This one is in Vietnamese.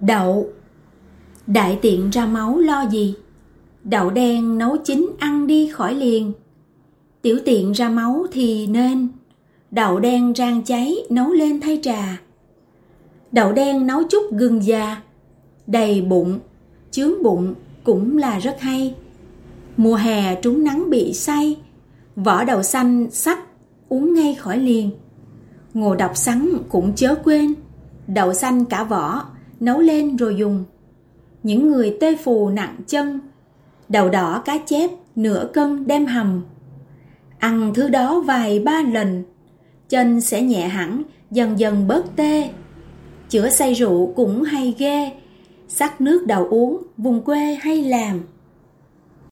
Đậu Đại tiện ra máu lo gì? Đậu đen nấu chín ăn đi khỏi liền. Tiểu tiện ra máu thì nên Đậu đen rang cháy nấu lên thay trà. Đậu đen nấu chút gừng già, đầy bụng, chướng bụng cũng là rất hay. Mùa hè trúng nắng bị say, vỏ đậu xanh sắc uống ngay khỏi liền. Ngộ độc sắn cũng chớ quên, đậu xanh cả vỏ, nấu lên rồi dùng. Những người tê phù nặng chân, đầu đỏ cá chép nửa cân đem hầm. Ăn thứ đó vài ba lần, chân sẽ nhẹ hẳn, dần dần bớt tê. Chữa say rượu cũng hay ghê, sắc nước đầu uống, vùng quê hay làm.